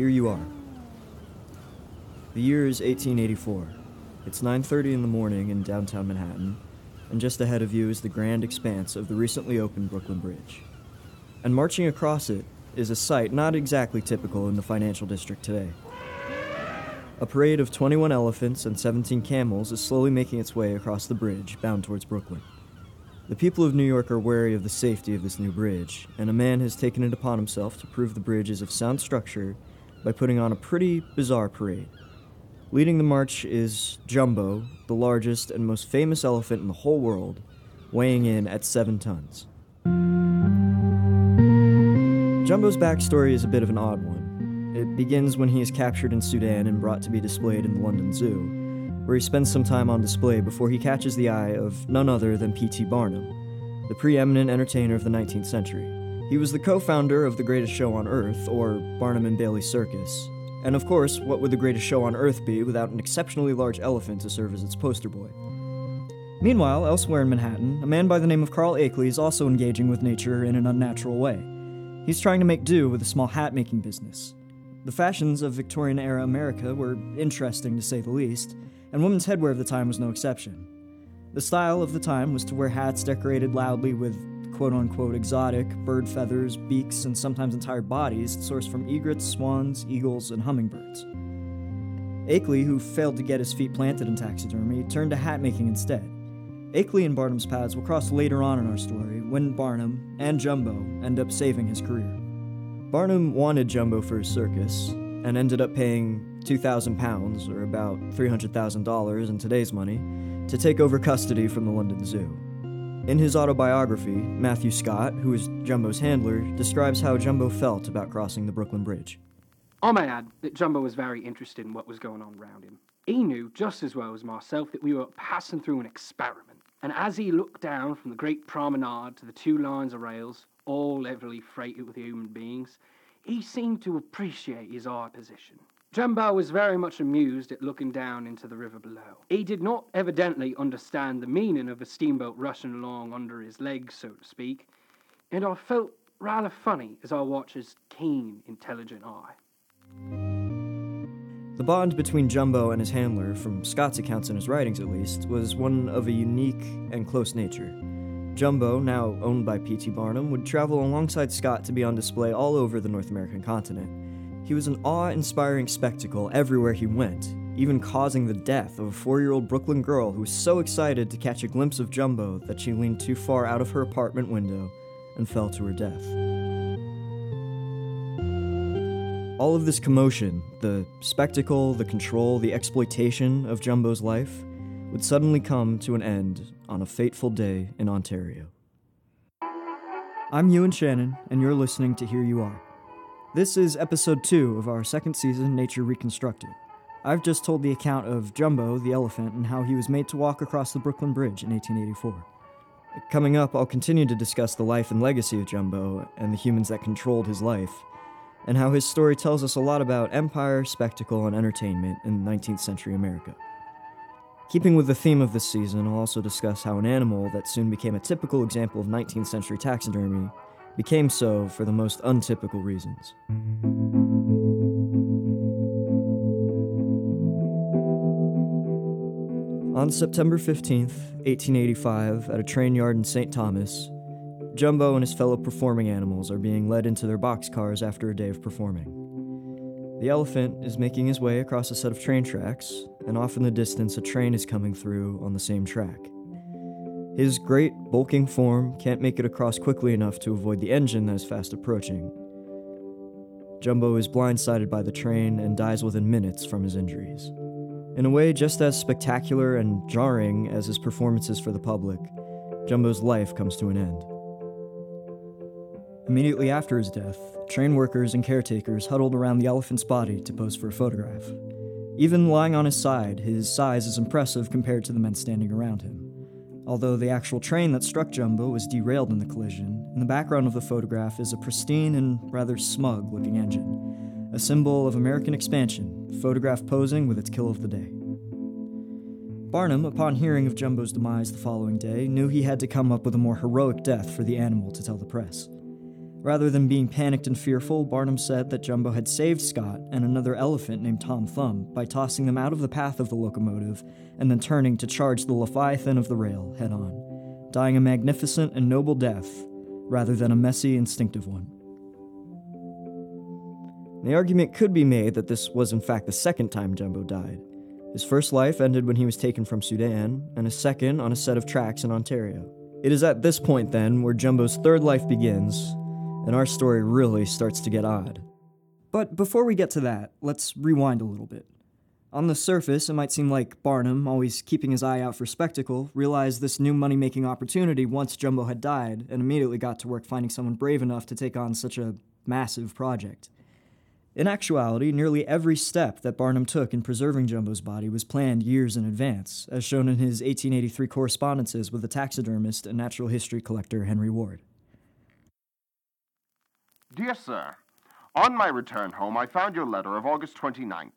here you are. The year is 1884. It's 9:30 in the morning in downtown Manhattan, and just ahead of you is the grand expanse of the recently opened Brooklyn Bridge. And marching across it is a sight not exactly typical in the financial district today. A parade of 21 elephants and 17 camels is slowly making its way across the bridge, bound towards Brooklyn. The people of New York are wary of the safety of this new bridge, and a man has taken it upon himself to prove the bridge is of sound structure by putting on a pretty bizarre parade. Leading the march is Jumbo, the largest and most famous elephant in the whole world, weighing in at seven tons. Jumbo's backstory is a bit of an odd one. It begins when he is captured in Sudan and brought to be displayed in the London Zoo, where he spends some time on display before he catches the eye of none other than P.T. Barnum, the preeminent entertainer of the 19th century. He was the co founder of The Greatest Show on Earth, or Barnum and Bailey Circus. And of course, what would The Greatest Show on Earth be without an exceptionally large elephant to serve as its poster boy? Meanwhile, elsewhere in Manhattan, a man by the name of Carl Akeley is also engaging with nature in an unnatural way. He's trying to make do with a small hat making business. The fashions of Victorian era America were interesting to say the least, and women's headwear of the time was no exception. The style of the time was to wear hats decorated loudly with quote unquote exotic bird feathers, beaks, and sometimes entire bodies sourced from egrets, swans, eagles, and hummingbirds. Akeley, who failed to get his feet planted in taxidermy, turned to hat making instead. Akeley and Barnum's paths will cross later on in our story when Barnum and Jumbo end up saving his career. Barnum wanted Jumbo for his circus and ended up paying 2,000 pounds, or about $300,000 in today's money, to take over custody from the London Zoo. In his autobiography, Matthew Scott, who is Jumbo's handler, describes how Jumbo felt about crossing the Brooklyn Bridge. I may add that Jumbo was very interested in what was going on around him. He knew just as well as myself that we were passing through an experiment. And as he looked down from the great promenade to the two lines of rails, all heavily freighted with human beings, he seemed to appreciate his high position. Jumbo was very much amused at looking down into the river below. He did not evidently understand the meaning of a steamboat rushing along under his legs, so to speak, and I felt rather funny as I watched his keen, intelligent eye. The bond between Jumbo and his handler, from Scott's accounts in his writings at least, was one of a unique and close nature. Jumbo, now owned by P.T. Barnum, would travel alongside Scott to be on display all over the North American continent. He was an awe inspiring spectacle everywhere he went, even causing the death of a four year old Brooklyn girl who was so excited to catch a glimpse of Jumbo that she leaned too far out of her apartment window and fell to her death. All of this commotion, the spectacle, the control, the exploitation of Jumbo's life, would suddenly come to an end on a fateful day in Ontario. I'm Ewan Shannon, and you're listening to Here You Are. This is episode two of our second season, Nature Reconstructed. I've just told the account of Jumbo, the elephant, and how he was made to walk across the Brooklyn Bridge in 1884. Coming up, I'll continue to discuss the life and legacy of Jumbo and the humans that controlled his life, and how his story tells us a lot about empire, spectacle, and entertainment in 19th century America. Keeping with the theme of this season, I'll also discuss how an animal that soon became a typical example of 19th century taxidermy became so for the most untypical reasons. On September 15th, 1885, at a train yard in St. Thomas, Jumbo and his fellow performing animals are being led into their boxcars after a day of performing. The elephant is making his way across a set of train tracks, and off in the distance, a train is coming through on the same track. His great, bulking form can't make it across quickly enough to avoid the engine that is fast approaching. Jumbo is blindsided by the train and dies within minutes from his injuries. In a way just as spectacular and jarring as his performances for the public, Jumbo's life comes to an end. Immediately after his death, train workers and caretakers huddled around the elephant's body to pose for a photograph. Even lying on his side, his size is impressive compared to the men standing around him. Although the actual train that struck Jumbo was derailed in the collision, in the background of the photograph is a pristine and rather smug looking engine, a symbol of American expansion, photograph posing with its kill of the day. Barnum, upon hearing of Jumbo's demise the following day, knew he had to come up with a more heroic death for the animal to tell the press. Rather than being panicked and fearful, Barnum said that Jumbo had saved Scott and another elephant named Tom Thumb by tossing them out of the path of the locomotive and then turning to charge the Leviathan of the rail head on, dying a magnificent and noble death rather than a messy, instinctive one. The argument could be made that this was in fact the second time Jumbo died. His first life ended when he was taken from Sudan, and his second on a set of tracks in Ontario. It is at this point, then, where Jumbo's third life begins, and our story really starts to get odd. But before we get to that, let's rewind a little bit. On the surface, it might seem like Barnum, always keeping his eye out for spectacle, realized this new money making opportunity once Jumbo had died and immediately got to work finding someone brave enough to take on such a massive project. In actuality, nearly every step that Barnum took in preserving Jumbo's body was planned years in advance, as shown in his 1883 correspondences with the taxidermist and natural history collector Henry Ward. Dear Sir, on my return home, I found your letter of August 29th.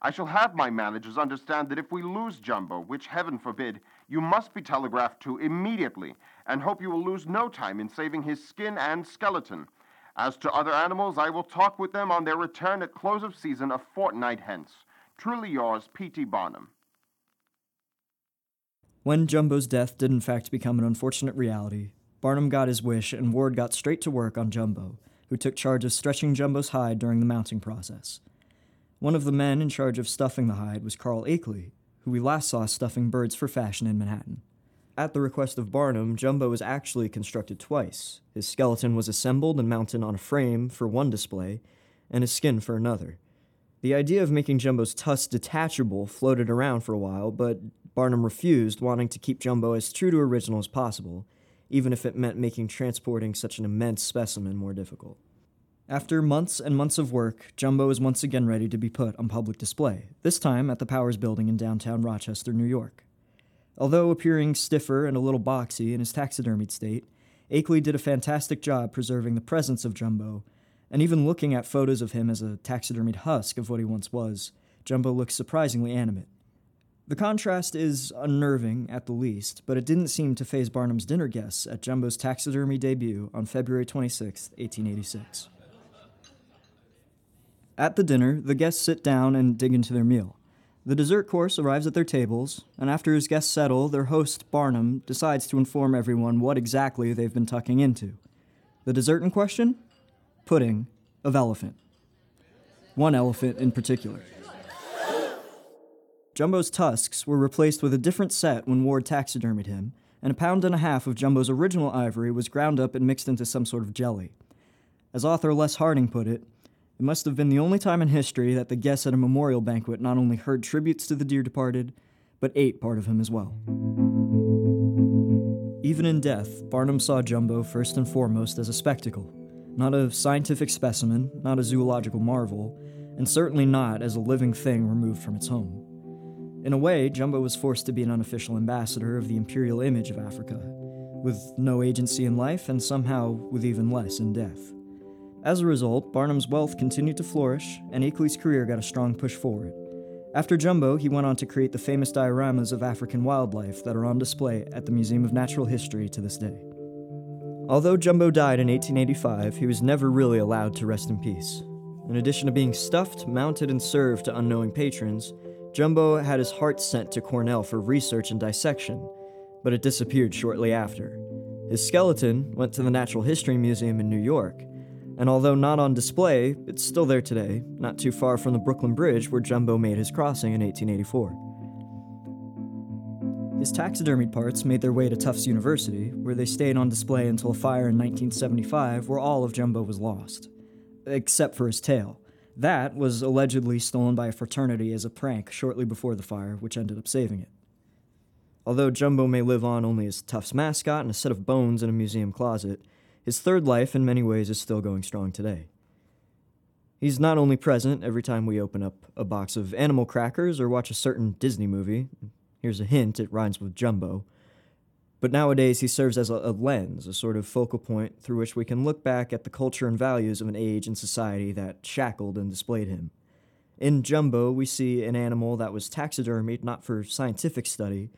I shall have my managers understand that if we lose Jumbo, which heaven forbid, you must be telegraphed to immediately, and hope you will lose no time in saving his skin and skeleton. As to other animals, I will talk with them on their return at close of season a fortnight hence. Truly yours, P.T. Barnum. When Jumbo's death did in fact become an unfortunate reality, Barnum got his wish and Ward got straight to work on Jumbo, who took charge of stretching Jumbo's hide during the mounting process. One of the men in charge of stuffing the hide was Carl Akeley, who we last saw stuffing birds for fashion in Manhattan. At the request of Barnum, Jumbo was actually constructed twice. His skeleton was assembled and mounted on a frame for one display, and his skin for another. The idea of making Jumbo's tusks detachable floated around for a while, but Barnum refused, wanting to keep Jumbo as true to original as possible, even if it meant making transporting such an immense specimen more difficult. After months and months of work, Jumbo is once again ready to be put on public display, this time at the Powers Building in downtown Rochester, New York. Although appearing stiffer and a little boxy in his taxidermied state, Akeley did a fantastic job preserving the presence of Jumbo, and even looking at photos of him as a taxidermied husk of what he once was, Jumbo looks surprisingly animate. The contrast is unnerving at the least, but it didn't seem to faze Barnum's dinner guests at Jumbo's taxidermy debut on February 26, 1886. At the dinner, the guests sit down and dig into their meal. The dessert course arrives at their tables, and after his guests settle, their host, Barnum, decides to inform everyone what exactly they've been tucking into. The dessert in question? Pudding of elephant. One elephant in particular. Jumbo's tusks were replaced with a different set when Ward taxidermied him, and a pound and a half of Jumbo's original ivory was ground up and mixed into some sort of jelly. As author Les Harding put it, it must have been the only time in history that the guests at a memorial banquet not only heard tributes to the dear departed, but ate part of him as well. Even in death, Barnum saw Jumbo first and foremost as a spectacle, not a scientific specimen, not a zoological marvel, and certainly not as a living thing removed from its home. In a way, Jumbo was forced to be an unofficial ambassador of the imperial image of Africa, with no agency in life and somehow with even less in death. As a result, Barnum's wealth continued to flourish, and Akeley's career got a strong push forward. After Jumbo, he went on to create the famous dioramas of African wildlife that are on display at the Museum of Natural History to this day. Although Jumbo died in 1885, he was never really allowed to rest in peace. In addition to being stuffed, mounted, and served to unknowing patrons, Jumbo had his heart sent to Cornell for research and dissection, but it disappeared shortly after. His skeleton went to the Natural History Museum in New York, and although not on display, it's still there today, not too far from the Brooklyn Bridge where Jumbo made his crossing in 1884. His taxidermied parts made their way to Tufts University, where they stayed on display until a fire in 1975 where all of Jumbo was lost, except for his tail. That was allegedly stolen by a fraternity as a prank shortly before the fire, which ended up saving it. Although Jumbo may live on only as Tufts' mascot and a set of bones in a museum closet, his third life in many ways is still going strong today. He's not only present every time we open up a box of animal crackers or watch a certain Disney movie. Here's a hint, it rhymes with Jumbo. But nowadays, he serves as a, a, lens, a sort of focal point through which we can look back at the culture and values of an age and society that shackled and displayed him. In Jumbo, we see an animal that was taxidermied not for scientific study,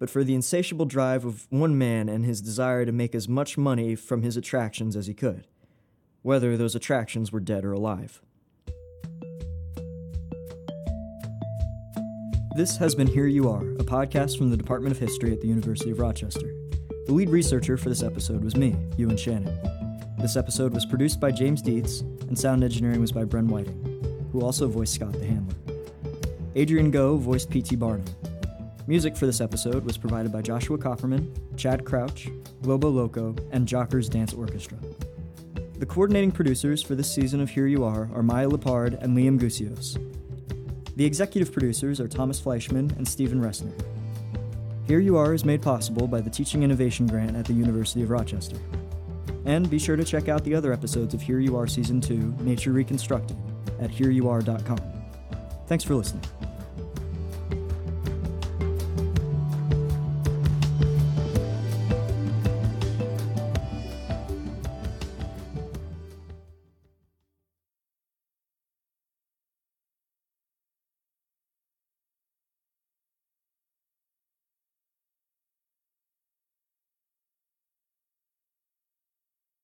but for the insatiable drive of one man and his desire to make as much money from his attractions as he could. whether those attractions were dead or alive. This has been Here You Are, a podcast from the Department of History at the University of Rochester. The lead researcher for this episode was me, Ewan Shannon. This episode was produced by James Dietz, and sound engineering was by Bren Whiting, who also voiced Scott the Handler. Adrian Go voiced P.T. Barnum. Music for this episode was provided by Joshua Copperman, Chad Crouch, Globo Loco, and Jockers Dance Orchestra. The coordinating producers for this season of Here You Are are Maya Lepard and Liam Gusios. The executive producers are Thomas Fleischman and Stephen Ressner. Here You Are is made possible by the Teaching Innovation Grant at the University of Rochester. And be sure to check out the other episodes of Here You Are Season 2, Nature Reconstructed, at hereyouare.com. Thanks for listening.